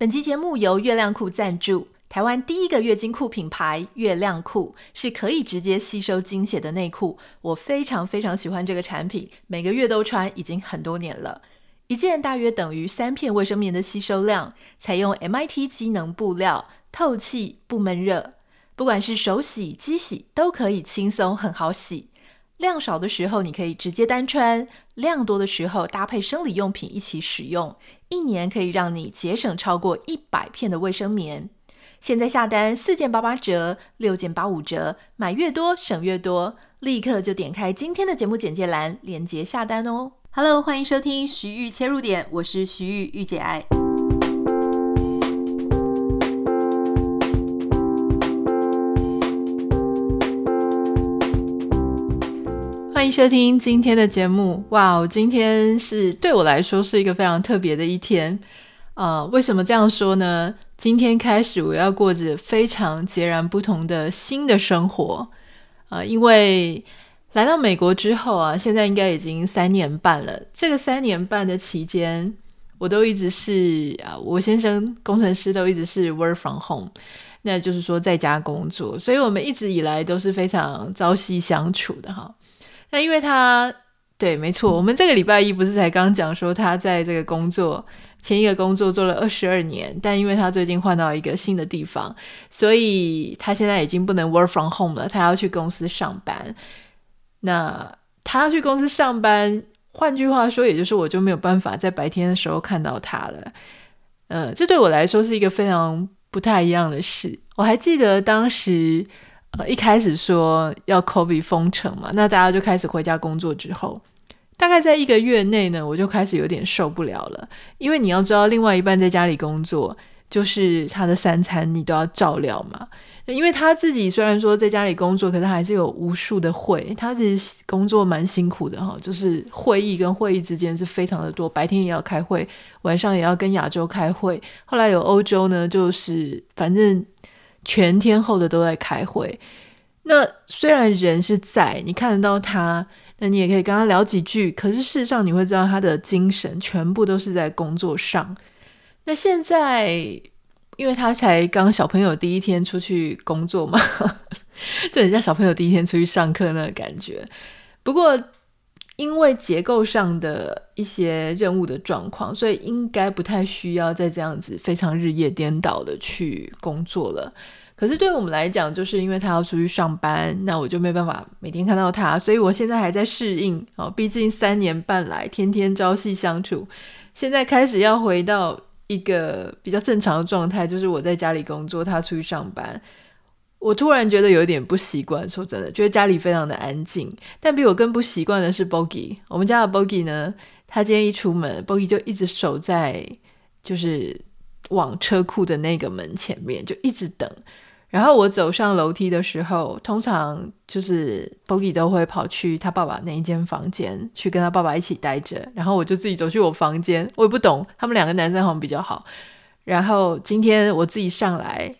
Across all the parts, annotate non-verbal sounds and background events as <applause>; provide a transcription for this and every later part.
本期节目由月亮裤赞助。台湾第一个月经裤品牌月亮裤是可以直接吸收经血的内裤，我非常非常喜欢这个产品，每个月都穿，已经很多年了。一件大约等于三片卫生棉的吸收量，采用 MIT 机能布料，透气不闷热，不管是手洗、机洗都可以轻松很好洗。量少的时候你可以直接单穿，量多的时候搭配生理用品一起使用，一年可以让你节省超过一百片的卫生棉。现在下单四件八八折，六件八五折，买越多省越多，立刻就点开今天的节目简介栏，链接下单哦。Hello，欢迎收听徐玉切入点，我是徐玉，御姐爱。欢迎收听今天的节目。哇，今天是对我来说是一个非常特别的一天。呃，为什么这样说呢？今天开始，我要过着非常截然不同的新的生活。呃，因为来到美国之后啊，现在应该已经三年半了。这个三年半的期间，我都一直是啊，我先生工程师都一直是 work from home，那就是说在家工作，所以我们一直以来都是非常朝夕相处的哈。那因为他，对，没错，我们这个礼拜一不是才刚讲说他在这个工作。前一个工作做了二十二年，但因为他最近换到一个新的地方，所以他现在已经不能 work from home 了，他要去公司上班。那他要去公司上班，换句话说，也就是我就没有办法在白天的时候看到他了。呃，这对我来说是一个非常不太一样的事。我还记得当时，呃，一开始说要 COVID 封城嘛，那大家就开始回家工作之后。大概在一个月内呢，我就开始有点受不了了，因为你要知道，另外一半在家里工作，就是他的三餐你都要照料嘛。因为他自己虽然说在家里工作，可是还是有无数的会，他其实工作蛮辛苦的哈，就是会议跟会议之间是非常的多，白天也要开会，晚上也要跟亚洲开会，后来有欧洲呢，就是反正全天候的都在开会。那虽然人是在，你看得到他。那你也可以跟他聊几句，可是事实上你会知道他的精神全部都是在工作上。那现在，因为他才刚小朋友第一天出去工作嘛，<laughs> 就人家小朋友第一天出去上课那个感觉。不过，因为结构上的一些任务的状况，所以应该不太需要再这样子非常日夜颠倒的去工作了。可是对我们来讲，就是因为他要出去上班，那我就没办法每天看到他，所以我现在还在适应哦。毕竟三年半来天天朝夕相处，现在开始要回到一个比较正常的状态，就是我在家里工作，他出去上班。我突然觉得有点不习惯，说真的，觉得家里非常的安静。但比我更不习惯的是 Bogi，我们家的 Bogi 呢，他今天一出门，Bogi 就一直守在就是往车库的那个门前面，就一直等。然后我走上楼梯的时候，通常就是 Bogi 都会跑去他爸爸那一间房间去跟他爸爸一起待着，然后我就自己走去我房间。我也不懂，他们两个男生好像比较好。然后今天我自己上来，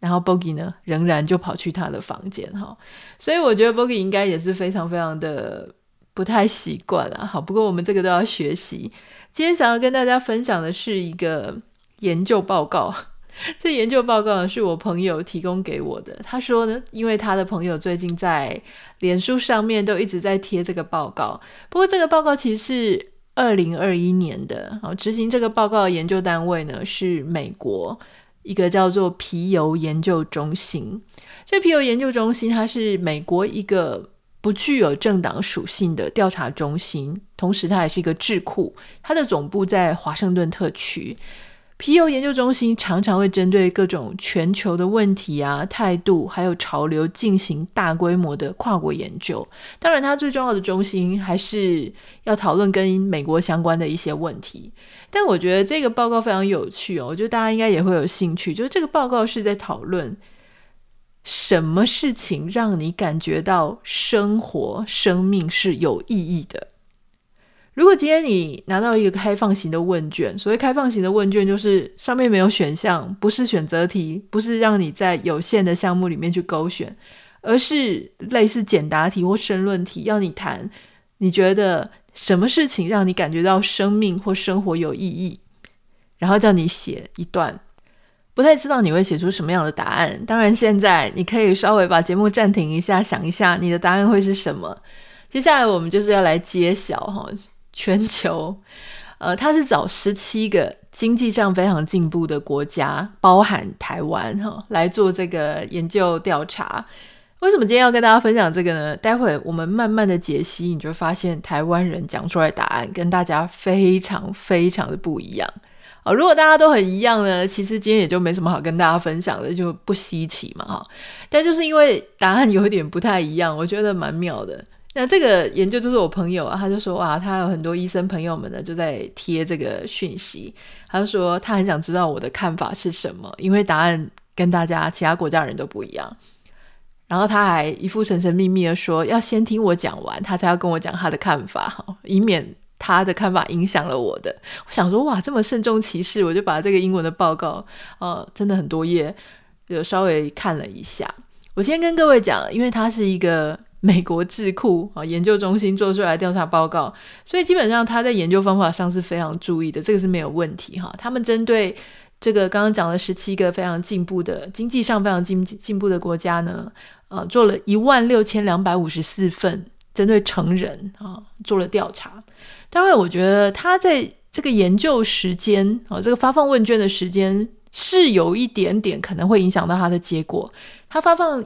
然后，Bogie 呢仍然就跑去他的房间哈。所以我觉得 Bogie 应该也是非常非常的不太习惯啊。好，不过我们这个都要学习。今天想要跟大家分享的是一个研究报告。<laughs> 这研究报告呢，是我朋友提供给我的。他说呢，因为他的朋友最近在脸书上面都一直在贴这个报告。不过这个报告其实是二零二一年的。好，执行这个报告的研究单位呢是美国一个叫做皮尤研究中心。这皮尤研究中心它是美国一个不具有政党属性的调查中心，同时它也是一个智库。它的总部在华盛顿特区。皮尤研究中心常常会针对各种全球的问题啊、态度，还有潮流进行大规模的跨国研究。当然，它最重要的中心还是要讨论跟美国相关的一些问题。但我觉得这个报告非常有趣哦，我觉得大家应该也会有兴趣。就是这个报告是在讨论什么事情让你感觉到生活、生命是有意义的。如果今天你拿到一个开放型的问卷，所谓开放型的问卷，就是上面没有选项，不是选择题，不是让你在有限的项目里面去勾选，而是类似简答题或申论题，要你谈你觉得什么事情让你感觉到生命或生活有意义。然后叫你写一段，不太知道你会写出什么样的答案。当然，现在你可以稍微把节目暂停一下，想一下你的答案会是什么。接下来我们就是要来揭晓哈，全球，呃，他是找十七个经济上非常进步的国家，包含台湾哈，来做这个研究调查。为什么今天要跟大家分享这个呢？待会我们慢慢的解析，你就发现台湾人讲出来答案跟大家非常非常的不一样。哦，如果大家都很一样呢，其实今天也就没什么好跟大家分享的，就不稀奇嘛哈。但就是因为答案有一点不太一样，我觉得蛮妙的。那这个研究就是我朋友啊，他就说哇，他有很多医生朋友们呢，就在贴这个讯息。他就说他很想知道我的看法是什么，因为答案跟大家其他国家人都不一样。然后他还一副神神秘秘的说，要先听我讲完，他才要跟我讲他的看法，以免他的看法影响了我的。我想说哇，这么慎重其事，我就把这个英文的报告，呃，真的很多页，就稍微看了一下。我先跟各位讲，因为他是一个。美国智库啊研究中心做出来调查报告，所以基本上他在研究方法上是非常注意的，这个是没有问题哈。他们针对这个刚刚讲了十七个非常进步的经济上非常进进步的国家呢，呃，做了一万六千两百五十四份针对成人啊做了调查。当然，我觉得他在这个研究时间啊，这个发放问卷的时间是有一点点可能会影响到他的结果。他发放。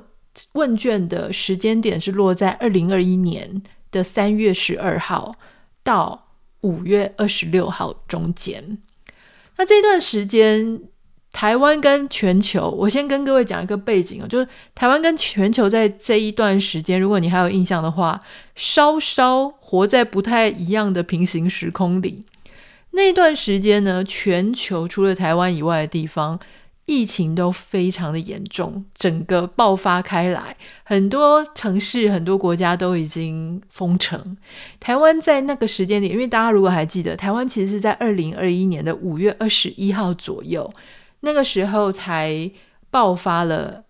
问卷的时间点是落在二零二一年的三月十二号到五月二十六号中间。那这段时间，台湾跟全球，我先跟各位讲一个背景哦，就是台湾跟全球在这一段时间，如果你还有印象的话，稍稍活在不太一样的平行时空里。那段时间呢，全球除了台湾以外的地方。疫情都非常的严重，整个爆发开来，很多城市、很多国家都已经封城。台湾在那个时间点，因为大家如果还记得，台湾其实是在二零二一年的五月二十一号左右，那个时候才爆发了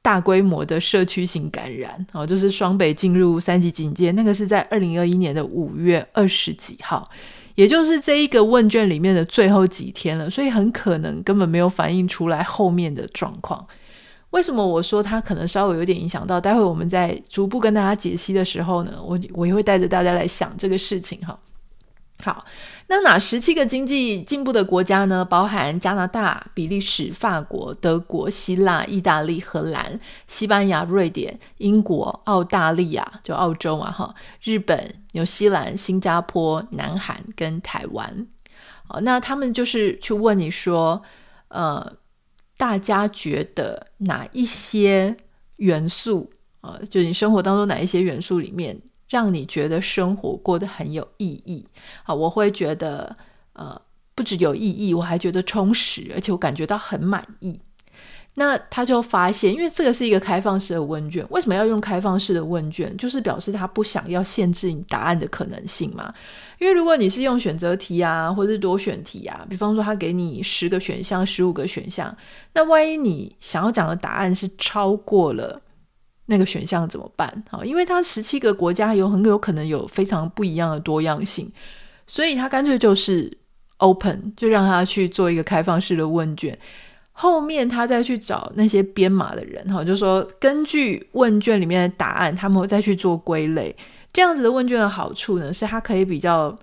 大规模的社区型感染，哦，就是双北进入三级警戒，那个是在二零二一年的五月二十几号。也就是这一个问卷里面的最后几天了，所以很可能根本没有反映出来后面的状况。为什么我说它可能稍微有点影响到？待会我们在逐步跟大家解析的时候呢，我我也会带着大家来想这个事情哈。好，那哪十七个经济进步的国家呢？包含加拿大、比利时、法国、德国、希腊、意大利、荷兰、西班牙、瑞典、英国、澳大利亚，就澳洲嘛，哈，日本、纽西兰、新加坡、南韩跟台湾。哦，那他们就是去问你说，呃，大家觉得哪一些元素，呃，就你生活当中哪一些元素里面，让你觉得生活过得很有意义啊！我会觉得，呃，不只有意义，我还觉得充实，而且我感觉到很满意。那他就发现，因为这个是一个开放式的问卷，为什么要用开放式的问卷？就是表示他不想要限制你答案的可能性嘛。因为如果你是用选择题啊，或者是多选题啊，比方说他给你十个选项、十五个选项，那万一你想要讲的答案是超过了。那个选项怎么办？好，因为它十七个国家有很有可能有非常不一样的多样性，所以他干脆就是 open，就让他去做一个开放式的问卷。后面他再去找那些编码的人，哈，就说根据问卷里面的答案，他们会再去做归类。这样子的问卷的好处呢，是它可以比较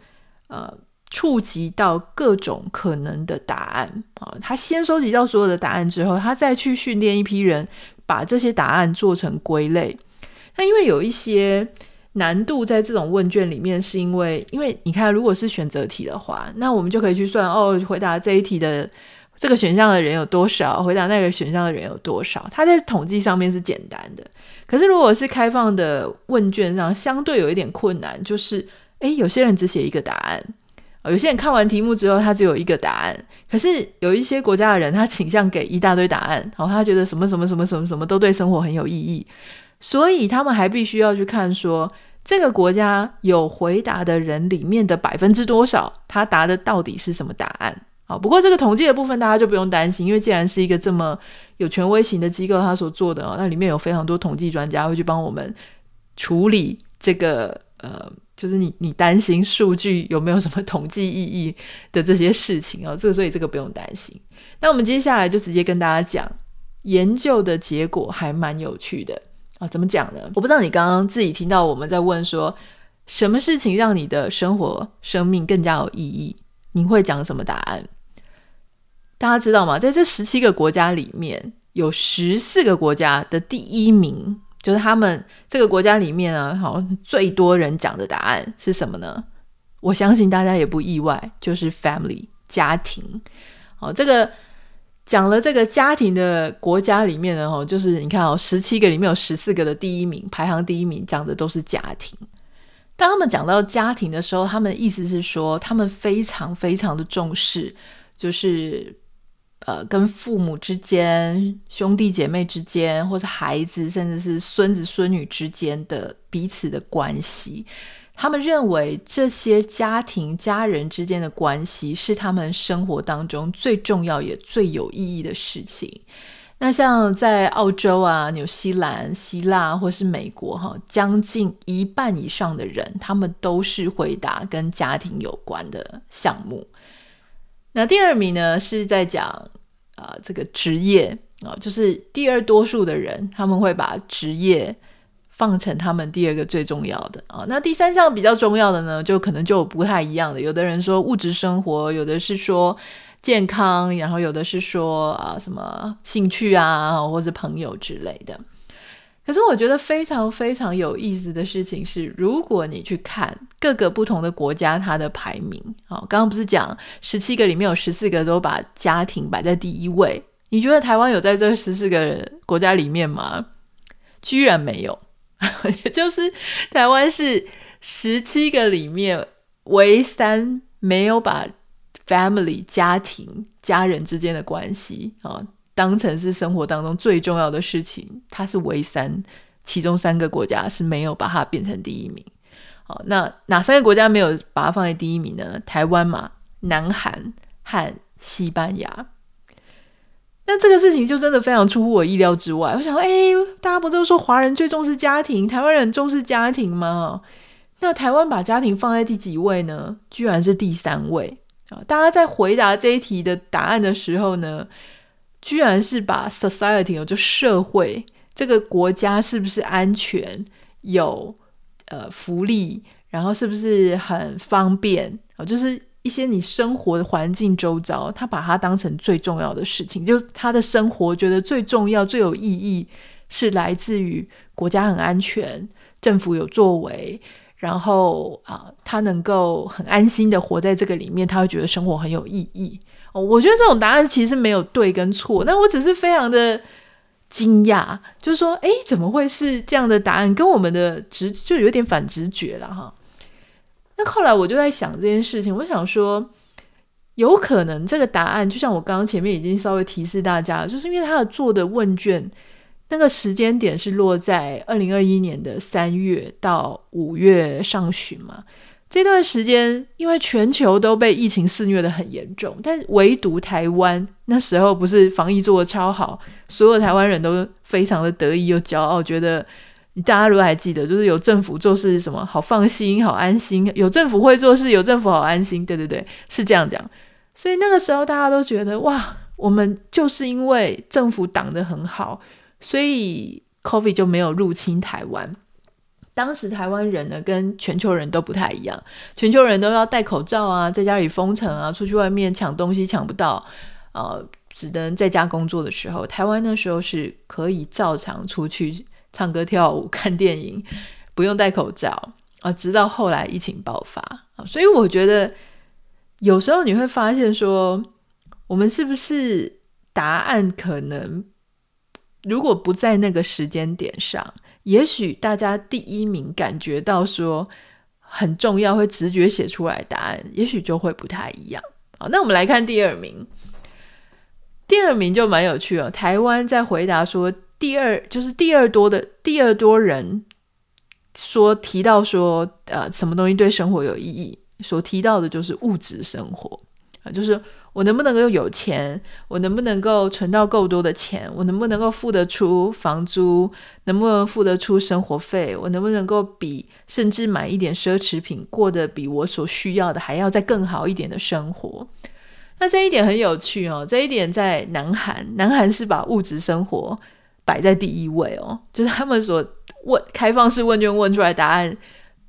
呃触及到各种可能的答案啊。他先收集到所有的答案之后，他再去训练一批人。把这些答案做成归类，那因为有一些难度在这种问卷里面，是因为因为你看，如果是选择题的话，那我们就可以去算哦，回答这一题的这个选项的人有多少，回答那个选项的人有多少，它在统计上面是简单的。可是如果是开放的问卷上，相对有一点困难，就是诶，有些人只写一个答案。有些人看完题目之后，他只有一个答案。可是有一些国家的人，他倾向给一大堆答案，然后他觉得什么什么什么什么什么都对生活很有意义，所以他们还必须要去看说这个国家有回答的人里面的百分之多少，他答的到底是什么答案。好，不过这个统计的部分大家就不用担心，因为既然是一个这么有权威型的机构，他所做的哦，那里面有非常多统计专家会去帮我们处理这个呃。就是你你担心数据有没有什么统计意义的这些事情哦，这个所以这个不用担心。那我们接下来就直接跟大家讲研究的结果，还蛮有趣的啊。怎么讲呢？我不知道你刚刚自己听到我们在问说，什么事情让你的生活生命更加有意义？你会讲什么答案？大家知道吗？在这十七个国家里面，有十四个国家的第一名，就是他们这个国家里面啊，好最多人讲的答案是什么呢？我相信大家也不意外，就是 family 家庭。好，这个讲了这个家庭的国家里面呢，哈，就是你看哦，十七个里面有十四个的第一名，排行第一名讲的都是家庭。当他们讲到家庭的时候，他们的意思是说，他们非常非常的重视，就是。呃，跟父母之间、兄弟姐妹之间，或是孩子，甚至是孙子孙女之间的彼此的关系，他们认为这些家庭、家人之间的关系是他们生活当中最重要也最有意义的事情。那像在澳洲啊、纽西兰、希腊或是美国，哈，将近一半以上的人，他们都是回答跟家庭有关的项目。那第二名呢，是在讲啊、这个职业啊、就是第二多数的人，他们会把职业放成他们第二个最重要的啊、那第三项比较重要的呢，就可能就不太一样的。有的人说物质生活，有的是说健康，然后有的是说啊、什么兴趣啊，或是朋友之类的。可是我觉得非常非常有意思的事情是，如果你去看各个不同的国家它的排名，哦，刚刚不是讲十七个里面有十四个都把家庭摆在第一位，你觉得台湾有在这十四个国家里面吗？居然没有，<laughs> 也就是台湾是十七个里面唯三没有把 family 家庭家人之间的关系啊。当成是生活当中最重要的事情，它是唯三，其中三个国家是没有把它变成第一名。好，那哪三个国家没有把它放在第一名呢？台湾嘛，南韩和西班牙。那这个事情就真的非常出乎我意料之外。我想说，哎，大家不都说华人最重视家庭，台湾人重视家庭吗？那台湾把家庭放在第几位呢？居然是第三位。啊，大家在回答这一题的答案的时候呢，居然是把 society 就社会这个国家是不是安全有呃福利，然后是不是很方便啊？就是一些你生活的环境周遭，他把它当成最重要的事情，就他的生活觉得最重要、最有意义是来自于国家很安全，政府有作为，然后啊，他能够很安心的活在这个里面，他会觉得生活很有意义。我觉得这种答案其实没有对跟错，但我只是非常的惊讶，就说，哎，怎么会是这样的答案？跟我们的直就有点反直觉了哈。那后来我就在想这件事情，我想说，有可能这个答案，就像我刚刚前面已经稍微提示大家，就是因为他的做的问卷那个时间点是落在二零二一年的三月到五月上旬嘛。这段时间，因为全球都被疫情肆虐得很严重，但唯独台湾那时候不是防疫做得超好，所有台湾人都非常的得意又骄傲，觉得大家如果还记得，就是有政府做事什么好放心、好安心，有政府会做事，有政府好安心，对对对，是这样讲。所以那个时候大家都觉得哇，我们就是因为政府挡得很好，所以 COVID 就没有入侵台湾。当时台湾人呢，跟全球人都不太一样。全球人都要戴口罩啊，在家里封城啊，出去外面抢东西抢不到，呃，只能在家工作的时候，台湾那时候是可以照常出去唱歌跳舞、<laughs> 看电影，不用戴口罩啊。直到后来疫情爆发啊，所以我觉得有时候你会发现说，我们是不是答案可能如果不在那个时间点上。也许大家第一名感觉到说很重要，会直觉写出来答案，也许就会不太一样。好，那我们来看第二名。第二名就蛮有趣哦。台湾在回答说第二就是第二多的第二多人说提到说呃什么东西对生活有意义，所提到的就是物质生活就是我能不能够有钱？我能不能够存到够多的钱？我能不能够付得出房租？能不能付得出生活费？我能不能够比甚至买一点奢侈品，过得比我所需要的还要再更好一点的生活？那这一点很有趣哦。这一点在南韩，南韩是把物质生活摆在第一位哦，就是他们所问开放式问卷问出来答案，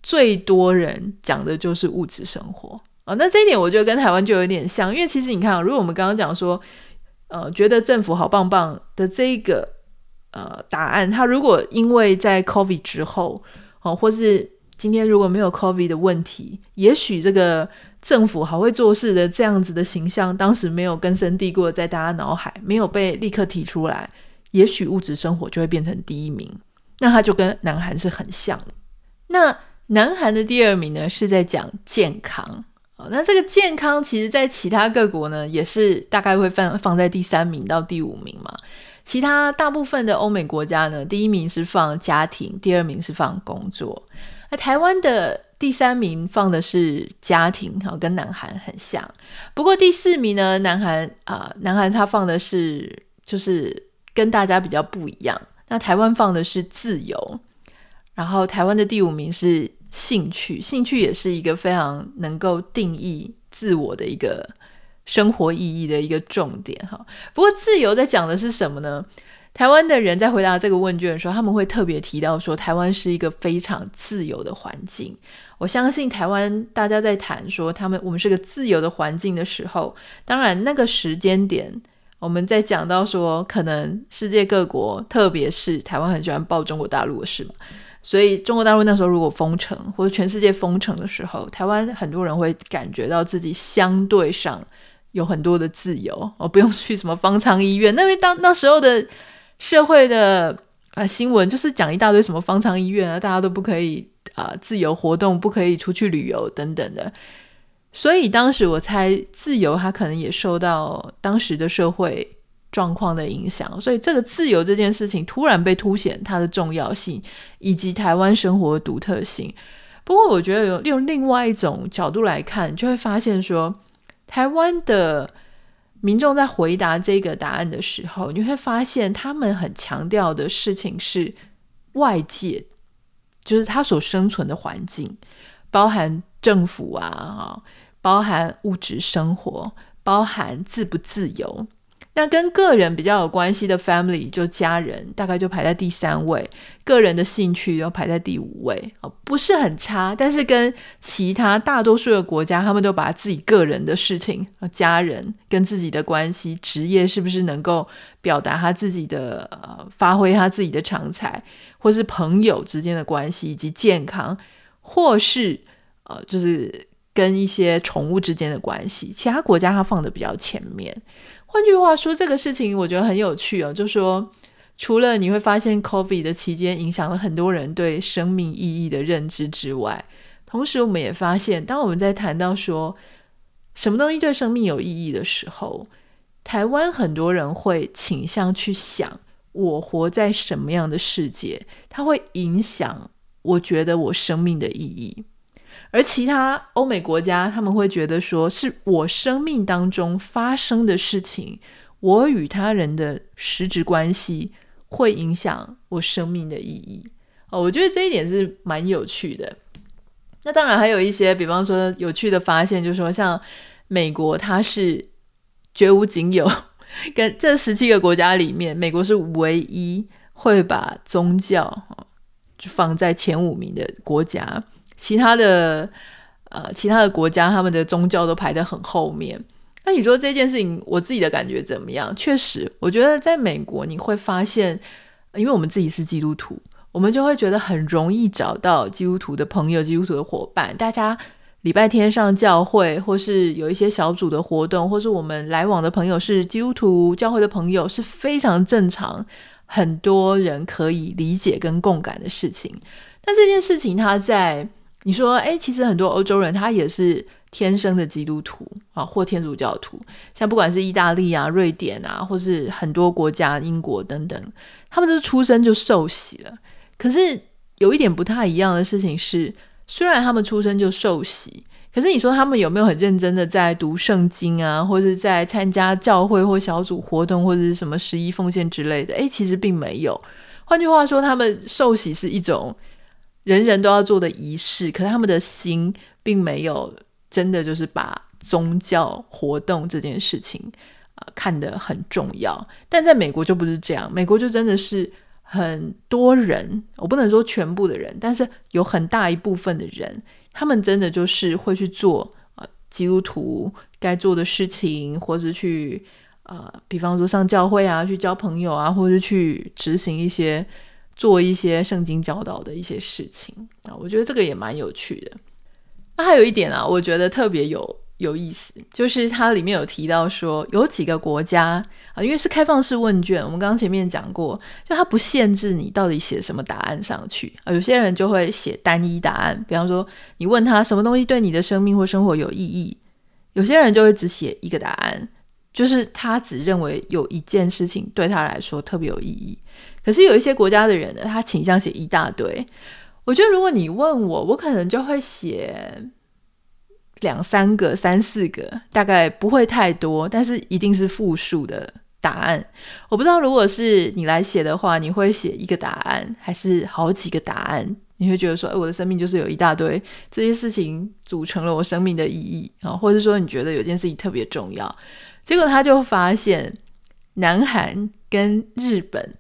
最多人讲的就是物质生活。哦，那这一点我觉得跟台湾就有点像，因为其实你看，如果我们刚刚讲说，呃，觉得政府好棒棒的这一个呃答案，他如果因为在 COVID 之后，哦，或是今天如果没有 COVID 的问题，也许这个政府好会做事的这样子的形象，当时没有根深蒂固的在大家脑海，没有被立刻提出来，也许物质生活就会变成第一名，那他就跟南韩是很像。那南韩的第二名呢，是在讲健康。哦，那这个健康，其实在其他各国呢，也是大概会放放在第三名到第五名嘛。其他大部分的欧美国家呢，第一名是放家庭，第二名是放工作。那台湾的第三名放的是家庭，哈，跟南韩很像。不过第四名呢，南韩啊，南韩他放的是就是跟大家比较不一样。那台湾放的是自由，然后台湾的第五名是。兴趣，兴趣也是一个非常能够定义自我的一个生活意义的一个重点哈。不过自由在讲的是什么呢？台湾的人在回答这个问卷的时候，他们会特别提到说，台湾是一个非常自由的环境。我相信台湾大家在谈说他们我们是个自由的环境的时候，当然那个时间点，我们在讲到说，可能世界各国，特别是台湾很喜欢报中国大陆的事嘛。所以中国大陆那时候如果封城，或者全世界封城的时候，台湾很多人会感觉到自己相对上有很多的自由，哦，不用去什么方舱医院。那边当那时候的社会的啊、新闻就是讲一大堆什么方舱医院啊，大家都不可以啊、自由活动，不可以出去旅游等等的。所以当时我猜自由，它可能也受到当时的社会。状况的影响，所以这个自由这件事情突然被凸显它的重要性，以及台湾生活的独特性。不过，我觉得有用另外一种角度来看，就会发现说，台湾的民众在回答这个答案的时候，你会发现他们很强调的事情是外界，就是他所生存的环境，包含政府啊，包含物质生活，包含自不自由。那跟个人比较有关系的 family 就家人，大概就排在第三位，个人的兴趣又排在第五位，哦，不是很差，但是跟其他大多数的国家，他们都把自己个人的事情、家人跟自己的关系、职业是不是能够表达他自己的呃，发挥他自己的长才，或是朋友之间的关系，以及健康，或是呃，就是跟一些宠物之间的关系，其他国家他放得比较前面。换句话说，这个事情我觉得很有趣哦。就说，除了你会发现 COVID 的期间影响了很多人对生命意义的认知之外，同时我们也发现，当我们在谈到说什么东西对生命有意义的时候，台湾很多人会倾向去想，我活在什么样的世界，它会影响我觉得我生命的意义。而其他欧美国家，他们会觉得说，是我生命当中发生的事情，我与他人的实质关系，会影响我生命的意义。哦，我觉得这一点是蛮有趣的。那当然还有一些，比方说有趣的发现，就是说像美国，它是绝无仅有，<laughs> 跟这十七个国家里面，美国是唯一会把宗教就放在前五名的国家。其他的呃，其他的国家，他们的宗教都排得很后面。那你说这件事情，我自己的感觉怎么样？确实，我觉得在美国你会发现，因为我们自己是基督徒，我们就会觉得很容易找到基督徒的朋友、基督徒的伙伴。大家礼拜天上教会，或是有一些小组的活动，或是我们来往的朋友是基督徒教会的朋友，是非常正常，很多人可以理解跟共感的事情。但这件事情，它在你说，哎，其实很多欧洲人他也是天生的基督徒啊，或天主教徒。像不管是意大利啊、瑞典啊，或是很多国家、英国等等，他们都是出生就受洗了。可是有一点不太一样的事情是，虽然他们出生就受洗，可是你说他们有没有很认真的在读圣经啊，或者在参加教会或小组活动，或者是什么十一奉献之类的？诶，其实并没有。换句话说，他们受洗是一种人人都要做的仪式，可是他们的心并没有真的就是把宗教活动这件事情啊、看得很重要。但在美国就不是这样，美国就真的是。很多人，我不能说全部的人，但是有很大一部分的人，他们真的就是会去做呃基督徒该做的事情，或是去呃，比方说上教会啊，去交朋友啊，或者去执行一些做一些圣经教导的一些事情啊，我觉得这个也蛮有趣的。那还有一点啊，我觉得特别有。有意思，就是它里面有提到说，有几个国家啊，因为是开放式问卷，我们刚刚前面讲过，就它不限制你到底写什么答案上去啊。有些人就会写单一答案，比方说你问他什么东西对你的生命或生活有意义，有些人就会只写一个答案，就是他只认为有一件事情对他来说特别有意义。可是有一些国家的人呢，他倾向写一大堆。我觉得如果你问我，我可能就会写。两三个、三四个，大概不会太多，但是一定是复数的答案。我不知道，如果是你来写的话，你会写一个答案，还是好几个答案？你会觉得说，哎，我的生命就是有一大堆这些事情组成了我生命的意义啊，或者说你觉得有件事情特别重要，结果他就发现，南韩跟日本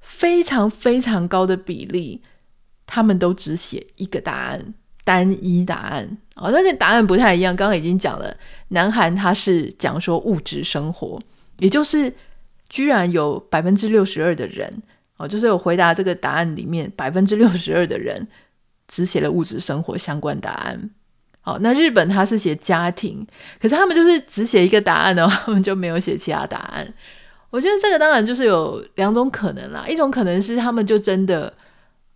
非常非常高的比例，他们都只写一个答案。单一答案哦，那个答案不太一样。刚刚已经讲了，南韩它是讲说物质生活，也就是居然有百分之六十二的人哦，就是有回答这个答案里面百分之六十二的人只写了物质生活相关答案。好，那日本它是写家庭，可是他们就是只写一个答案的话，<laughs> 他们就没有写其他答案。我觉得这个当然就是有两种可能啦，一种可能是他们就真的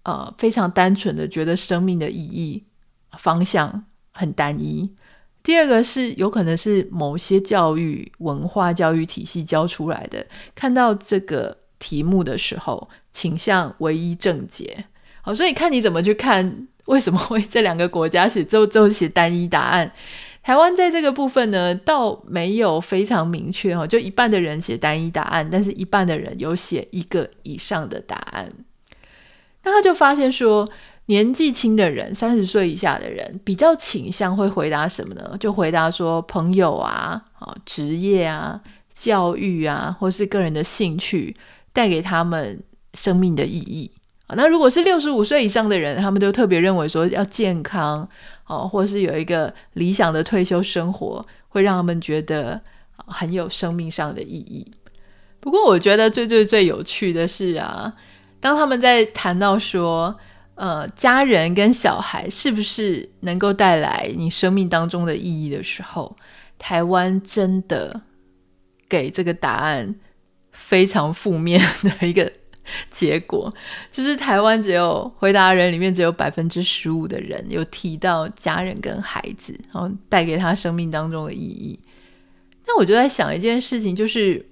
呃非常单纯的觉得生命的意义。方向很单一。第二个是有可能是某些教育文化、教育体系教出来的，看到这个题目的时候，倾向唯一正解。好，所以看你怎么去看，为什么会这两个国家写就就写单一答案？<laughs> 台湾在这个部分呢，倒没有非常明确哦，就一半的人写单一答案，但是一半的人有写一个以上的答案。那他就发现说。年纪轻的人，三十岁以下的人，比较倾向会回答什么呢？就回答说朋友啊、啊职业啊、教育啊，或是个人的兴趣带给他们生命的意义那如果是六十五岁以上的人，他们就特别认为说要健康哦，或是有一个理想的退休生活，会让他们觉得很有生命上的意义。不过，我觉得最最最有趣的是啊，当他们在谈到说。呃，家人跟小孩是不是能够带来你生命当中的意义的时候，台湾真的给这个答案非常负面的一个 <laughs> 结果，就是台湾只有回答人里面只有百分之十五的人有提到家人跟孩子，然后带给他生命当中的意义。那我就在想一件事情，就是。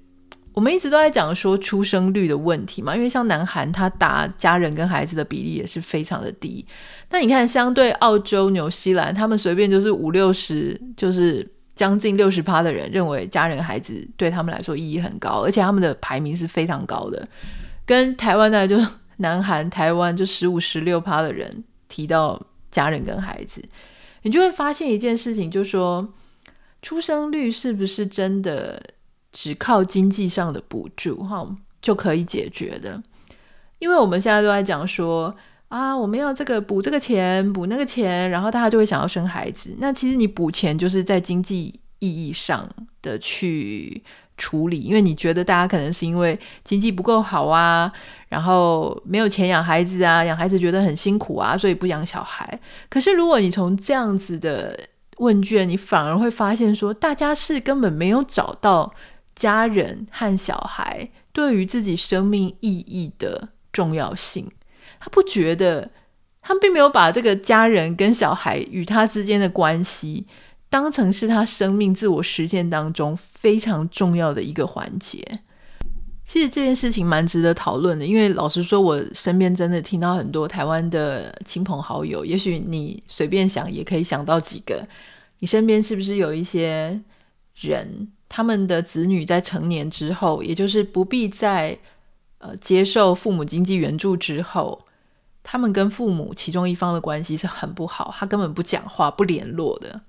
我们一直都在讲说出生率的问题嘛，因为像南韩，他打家人跟孩子的比例也是非常的低。那你看，相对澳洲、纽西兰，他们随便就是五六十，就是将近六十趴的人认为家人孩子对他们来说意义很高，而且他们的排名是非常高的。跟台湾呢，就南韩、台湾就十五、十六趴的人提到家人跟孩子，你就会发现一件事情，就是说出生率是不是真的？只靠经济上的补助哈就可以解决的，因为我们现在都在讲说啊，我们要这个补这个钱，补那个钱，然后大家就会想要生孩子。那其实你补钱就是在经济意义上的去处理，因为你觉得大家可能是因为经济不够好啊，然后没有钱养孩子啊，养孩子觉得很辛苦啊，所以不养小孩。可是如果你从这样子的问卷，你反而会发现说，大家是根本没有找到。家人和小孩对于自己生命意义的重要性，他不觉得，他并没有把这个家人跟小孩与他之间的关系当成是他生命自我实现当中非常重要的一个环节。其实这件事情蛮值得讨论的，因为老实说，我身边真的听到很多台湾的亲朋好友，也许你随便想也可以想到几个。你身边是不是有一些人，他们的子女在成年之后，也就是不必再呃接受父母经济援助之后，他们跟父母其中一方的关系是很不好，他根本不讲话、不联络的。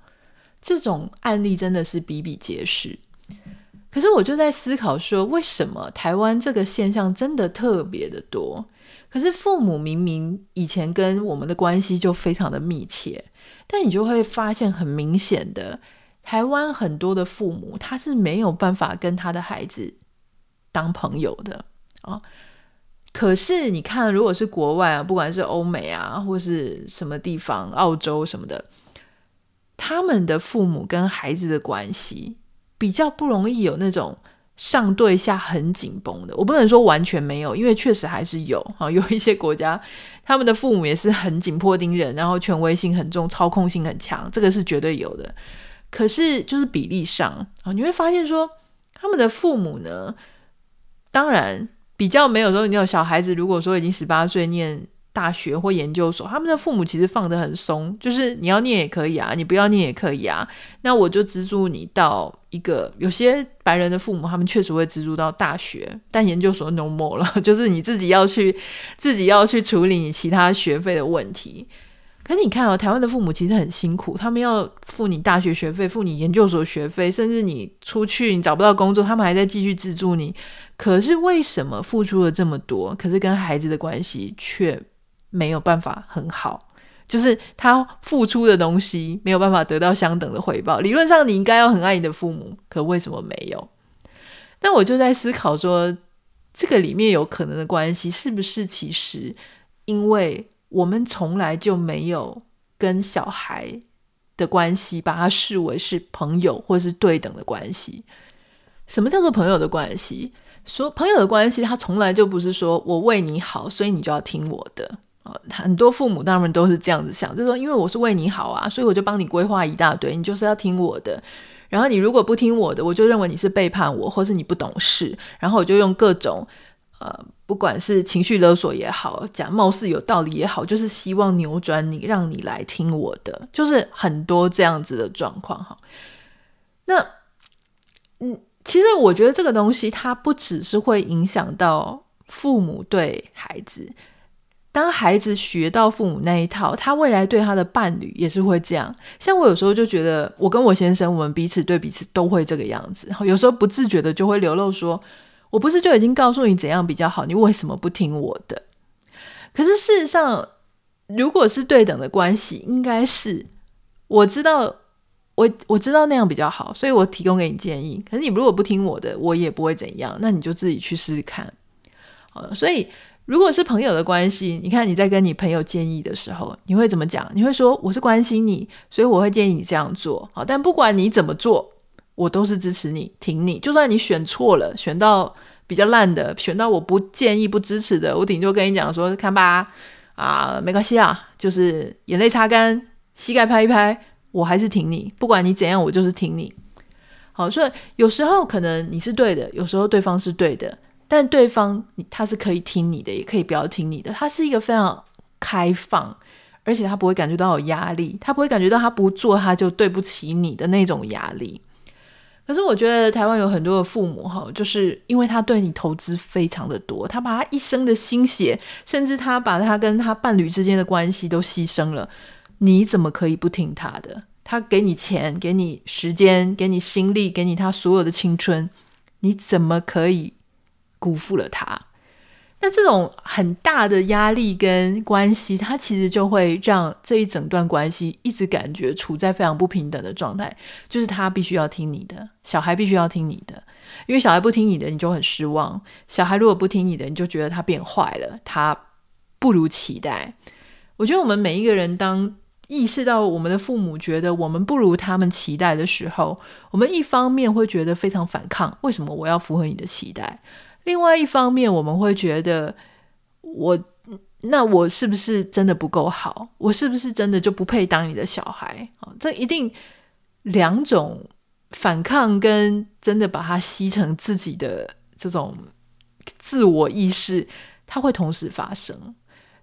这种案例真的是比比皆是。可是我就在思考说，为什么台湾这个现象真的特别的多？可是父母明明以前跟我们的关系就非常的密切，但你就会发现很明显的，台湾很多的父母他是没有办法跟他的孩子当朋友的啊。可是你看，如果是国外啊，不管是欧美啊，或是什么地方，澳洲什么的，他们的父母跟孩子的关系比较不容易有那种。上对下很紧绷的，我不能说完全没有，因为确实还是有啊，<laughs> 有一些国家他们的父母也是很紧迫盯人，然后权威性很重，操控性很强，这个是绝对有的。可是就是比例上啊，你会发现说他们的父母呢，当然比较没有说你有小孩子，如果说已经十八岁念。大学或研究所，他们的父母其实放得很松，就是你要念也可以啊，你不要念也可以啊。那我就资助你到一个，有些白人的父母，他们确实会资助到大学，但研究所 no more 了，<laughs> 就是你自己要去，自己要去处理你其他学费的问题。可是你看哦，台湾的父母其实很辛苦，他们要付你大学学费，付你研究所学费，甚至你出去你找不到工作，他们还在继续资助你。可是为什么付出了这么多，可是跟孩子的关系却没有办法很好，就是他付出的东西没有办法得到相等的回报。理论上你应该要很爱你的父母，可为什么没有？但我就在思考说，这个里面有可能的关系是不是其实因为我们从来就没有跟小孩的关系把它视为是朋友或是对等的关系？什么叫做朋友的关系？说朋友的关系，他从来就不是说我为你好，所以你就要听我的。很多父母当然都是这样子想，就是说，因为我是为你好啊，所以我就帮你规划一大堆，你就是要听我的。然后你如果不听我的，我就认为你是背叛我，或是你不懂事。然后我就用各种呃，不管是情绪勒索也好，讲貌似有道理也好，就是希望扭转你，让你来听我的，就是很多这样子的状况哈。那嗯，其实我觉得这个东西它不只是会影响到父母对孩子。当孩子学到父母那一套，他未来对他的伴侣也是会这样。像我有时候就觉得，我跟我先生，我们彼此对彼此都会这个样子。有时候不自觉的就会流露说：“我不是就已经告诉你怎样比较好，你为什么不听我的？”可是事实上，如果是对等的关系，应该是我知道，我我知道那样比较好，所以我提供给你建议。可是你如果不听我的，我也不会怎样。那你就自己去试试看。好，所以。如果是朋友的关系，你看你在跟你朋友建议的时候，你会怎么讲？你会说我是关心你，所以我会建议你这样做。好，但不管你怎么做，我都是支持你、挺你。就算你选错了，选到比较烂的，选到我不建议、不支持的，我顶多跟你讲说，看吧，啊，没关系啊，就是眼泪擦干，膝盖拍一拍，我还是挺你。不管你怎样，我就是挺你。好，所以有时候可能你是对的，有时候对方是对的。但对方他是可以听你的，也可以不要听你的。他是一个非常开放，而且他不会感觉到有压力，他不会感觉到他不做他就对不起你的那种压力。可是我觉得台湾有很多的父母哈，就是因为他对你投资非常的多，他把他一生的心血，甚至他把他跟他伴侣之间的关系都牺牲了，你怎么可以不听他的？他给你钱，给你时间，给你心力，给你他所有的青春，你怎么可以？辜负了他，那这种很大的压力跟关系，它其实就会让这一整段关系一直感觉处在非常不平等的状态。就是他必须要听你的，小孩必须要听你的，因为小孩不听你的，你就很失望。小孩如果不听你的，你就觉得他变坏了，他不如期待。我觉得我们每一个人，当意识到我们的父母觉得我们不如他们期待的时候，我们一方面会觉得非常反抗，为什么我要符合你的期待？另外一方面，我们会觉得我那我是不是真的不够好？我是不是真的就不配当你的小孩？啊，这一定两种反抗跟真的把它吸成自己的这种自我意识，它会同时发生。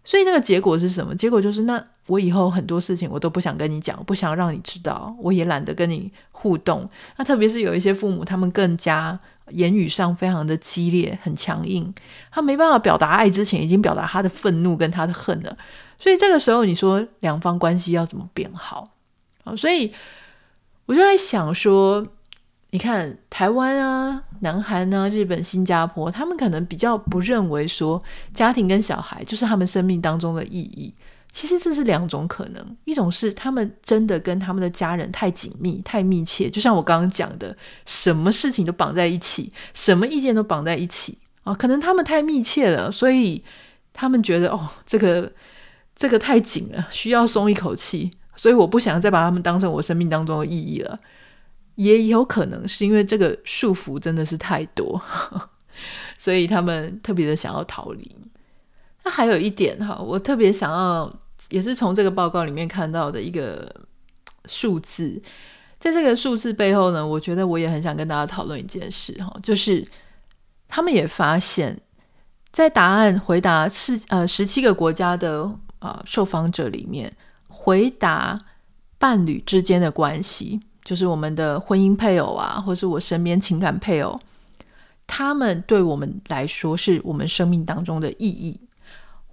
所以那个结果是什么？结果就是，那我以后很多事情我都不想跟你讲，不想让你知道，我也懒得跟你互动。那特别是有一些父母，他们更加言语上非常的激烈，很强硬，他没办法表达爱之前，已经表达他的愤怒跟他的恨了。所以这个时候，你说两方关系要怎么变好？啊，所以我就在想说。你看台湾啊、南韩啊、日本、新加坡，他们可能比较不认为说家庭跟小孩就是他们生命当中的意义。其实这是两种可能，一种是他们真的跟他们的家人太紧密、太密切，就像我刚刚讲的，什么事情都绑在一起，什么意见都绑在一起啊。可能他们太密切了，所以他们觉得哦，这个这个太紧了，需要松一口气，所以我不想再把他们当成我生命当中的意义了。也有可能是因为这个束缚真的是太多，<laughs> 所以他们特别的想要逃离。那还有一点哈，我特别想要，也是从这个报告里面看到的一个数字，在这个数字背后呢，我觉得我也很想跟大家讨论一件事哈，就是他们也发现，在答案回答是呃十七个国家的啊、呃、受访者里面，回答伴侣之间的关系。就是我们的婚姻配偶啊，或是我身边情感配偶，他们对我们来说是我们生命当中的意义。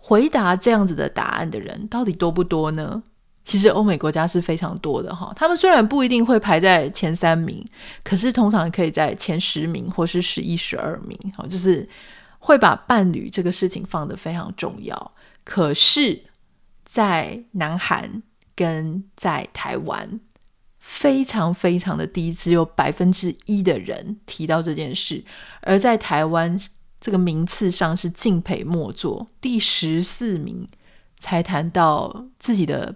回答这样子的答案的人到底多不多呢？其实欧美国家是非常多的哈。他们虽然不一定会排在前三名，可是通常可以在前十名或是十一、十二名。好，就是会把伴侣这个事情放得非常重要。可是，在南韩跟在台湾。非常非常的低，只有百分之一的人提到这件事，而在台湾这个名次上是敬陪末座，第十四名才谈到自己的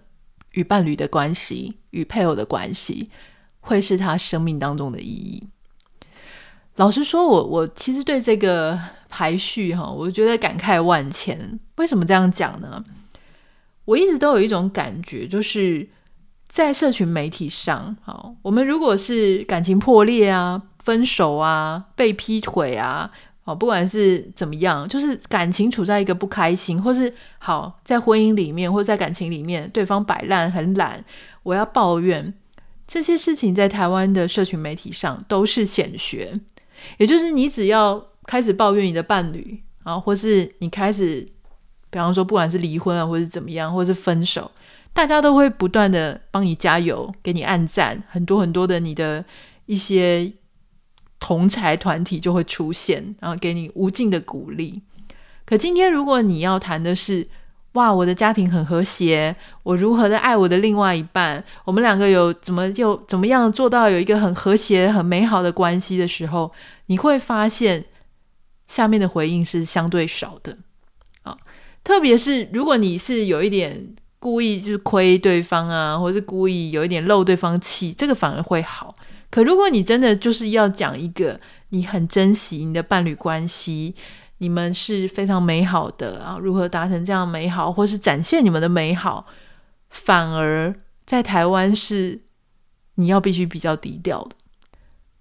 与伴侣的关系、与配偶的关系，会是他生命当中的意义。老实说，我我其实对这个排序哈，我觉得感慨万千。为什么这样讲呢？我一直都有一种感觉，就是。在社群媒体上，好，我们如果是感情破裂啊、分手啊、被劈腿啊，哦，不管是怎么样，就是感情处在一个不开心，或是好在婚姻里面，或在感情里面，对方摆烂、很懒，我要抱怨这些事情，在台湾的社群媒体上都是显学，也就是你只要开始抱怨你的伴侣啊，或是你开始，比方说不管是离婚啊，或是怎么样，或是分手。大家都会不断的帮你加油，给你按赞，很多很多的你的一些同侪团体就会出现，然后给你无尽的鼓励。可今天如果你要谈的是，哇，我的家庭很和谐，我如何的爱我的另外一半，我们两个有怎么就怎么样做到有一个很和谐、很美好的关系的时候，你会发现下面的回应是相对少的啊，特别是如果你是有一点。故意就是亏对方啊，或是故意有一点漏对方气，这个反而会好。可如果你真的就是要讲一个你很珍惜你的伴侣关系，你们是非常美好的啊，如何达成这样美好，或是展现你们的美好，反而在台湾是你要必须比较低调的。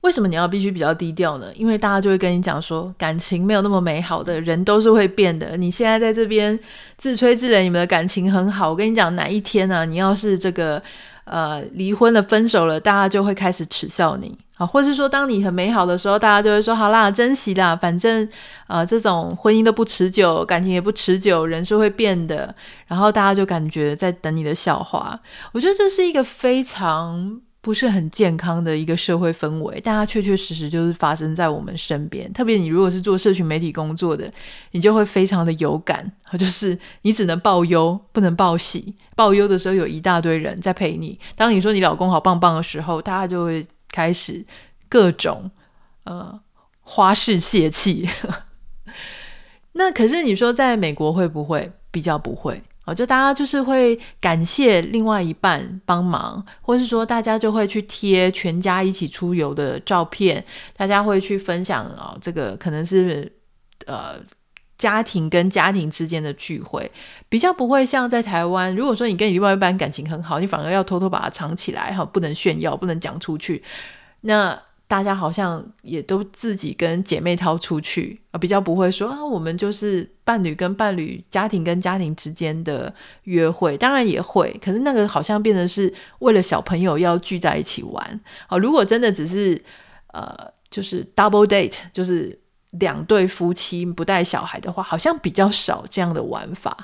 为什么你要必须比较低调呢？因为大家就会跟你讲说，感情没有那么美好的，人都是会变的。你现在在这边自吹自擂，你们的感情很好。我跟你讲，哪一天呢、啊？你要是这个呃离婚了、分手了，大家就会开始耻笑你啊，或是说，当你很美好的时候，大家就会说，好啦，珍惜啦，反正呃这种婚姻都不持久，感情也不持久，人是会变的。然后大家就感觉在等你的笑话。我觉得这是一个非常。不是很健康的一个社会氛围，但它确确实实就是发生在我们身边。特别你如果是做社群媒体工作的，你就会非常的有感，就是你只能报忧，不能报喜。报忧的时候有一大堆人在陪你，当你说你老公好棒棒的时候，大家就会开始各种呃花式泄气。<laughs> 那可是你说在美国会不会？比较不会。哦，就大家就是会感谢另外一半帮忙，或是说大家就会去贴全家一起出游的照片，大家会去分享啊，这个可能是呃家庭跟家庭之间的聚会，比较不会像在台湾。如果说你跟你另外一半感情很好，你反而要偷偷把它藏起来，哈，不能炫耀，不能讲出去。那大家好像也都自己跟姐妹掏出去啊，比较不会说啊，我们就是伴侣跟伴侣、家庭跟家庭之间的约会，当然也会，可是那个好像变成是为了小朋友要聚在一起玩。好，如果真的只是呃，就是 double date，就是两对夫妻不带小孩的话，好像比较少这样的玩法。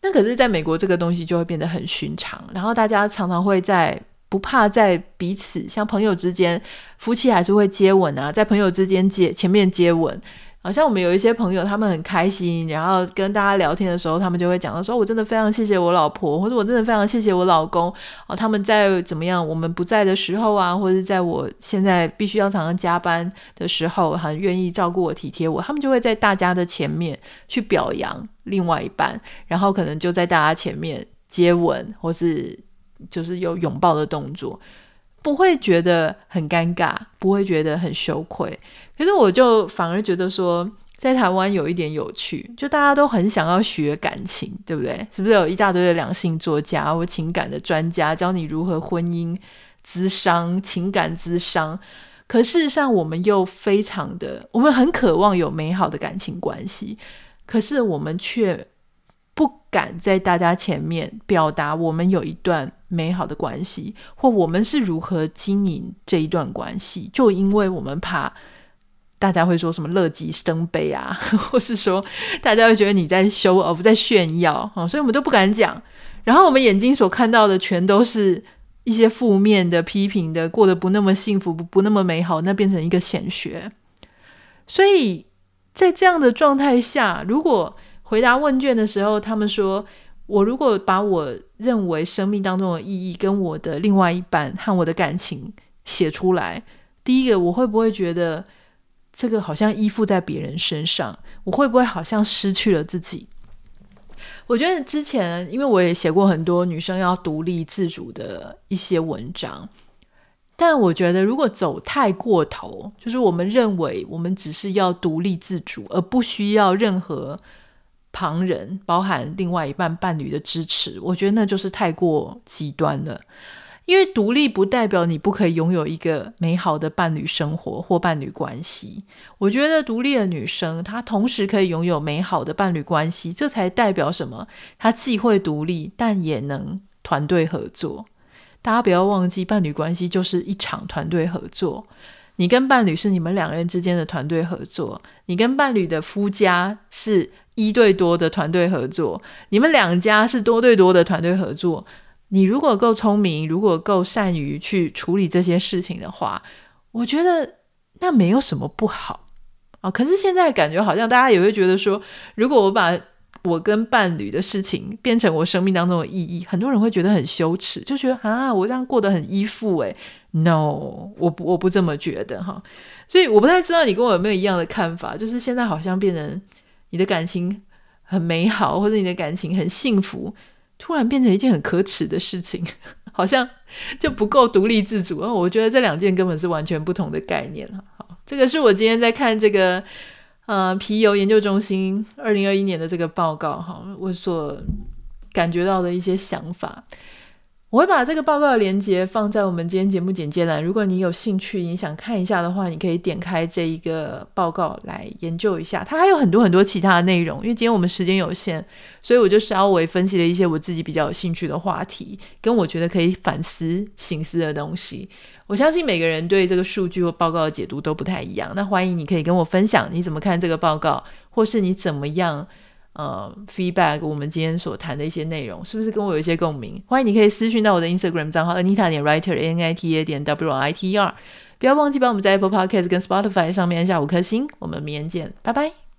那可是在美国，这个东西就会变得很寻常，然后大家常常会在。不怕在彼此像朋友之间，夫妻还是会接吻啊，在朋友之间接前面接吻，好像我们有一些朋友，他们很开心，然后跟大家聊天的时候，他们就会讲到说，我真的非常谢谢我老婆，或者我真的非常谢谢我老公，哦，他们在怎么样，我们不在的时候啊，或者是在我现在必须要常常加班的时候，很愿意照顾我、体贴我，他们就会在大家的前面去表扬另外一半，然后可能就在大家前面接吻，或是。就是有拥抱的动作，不会觉得很尴尬，不会觉得很羞愧。可是我就反而觉得说，在台湾有一点有趣，就大家都很想要学感情，对不对？是不是有一大堆的两性作家或情感的专家教你如何婚姻咨商、情感咨商？可事实上，我们又非常的，我们很渴望有美好的感情关系，可是我们却不敢在大家前面表达我们有一段美好的关系，或我们是如何经营这一段关系，就因为我们怕大家会说什么乐极生悲啊，<laughs> 或是说大家会觉得你在 show off，在炫耀啊，所以我们都不敢讲。然后我们眼睛所看到的全都是一些负面的、批评的，过得不那么幸福、不不那么美好，那变成一个显学。所以在这样的状态下，如果回答问卷的时候，他们说：“我如果把我认为生命当中的意义跟我的另外一半和我的感情写出来，第一个，我会不会觉得这个好像依附在别人身上？我会不会好像失去了自己？”我觉得之前，因为我也写过很多女生要独立自主的一些文章，但我觉得如果走太过头，就是我们认为我们只是要独立自主，而不需要任何。旁人，包含另外一半伴侣的支持，我觉得那就是太过极端了。因为独立不代表你不可以拥有一个美好的伴侣生活或伴侣关系。我觉得独立的女生，她同时可以拥有美好的伴侣关系，这才代表什么？她既会独立，但也能团队合作。大家不要忘记，伴侣关系就是一场团队合作。你跟伴侣是你们两个人之间的团队合作，你跟伴侣的夫家是。一对多的团队合作，你们两家是多对多的团队合作。你如果够聪明，如果够善于去处理这些事情的话，我觉得那没有什么不好啊。可是现在感觉好像大家也会觉得说，如果我把我跟伴侣的事情变成我生命当中的意义，很多人会觉得很羞耻，就觉得啊，我这样过得很依附诶。No，我不我不这么觉得哈。所以我不太知道你跟我有没有一样的看法，就是现在好像变成。你的感情很美好，或者你的感情很幸福，突然变成一件很可耻的事情，<laughs> 好像就不够独立自主。我觉得这两件根本是完全不同的概念。好，这个是我今天在看这个呃皮尤研究中心二零二一年的这个报告哈，我所感觉到的一些想法。我会把这个报告的连接放在我们今天节目简介栏。如果你有兴趣，你想看一下的话，你可以点开这一个报告来研究一下。它还有很多很多其他的内容，因为今天我们时间有限，所以我就稍微分析了一些我自己比较有兴趣的话题，跟我觉得可以反思、醒思的东西。我相信每个人对这个数据或报告的解读都不太一样。那欢迎你可以跟我分享你怎么看这个报告，或是你怎么样。呃，feedback 我们今天所谈的一些内容，是不是跟我有一些共鸣？欢迎你可以私讯到我的 Instagram 账号 Anita 点 Writer A N I T A 点 W I T E R，不要忘记帮我们在 Apple Podcast 跟 Spotify 上面按下五颗星。我们明天见，拜拜。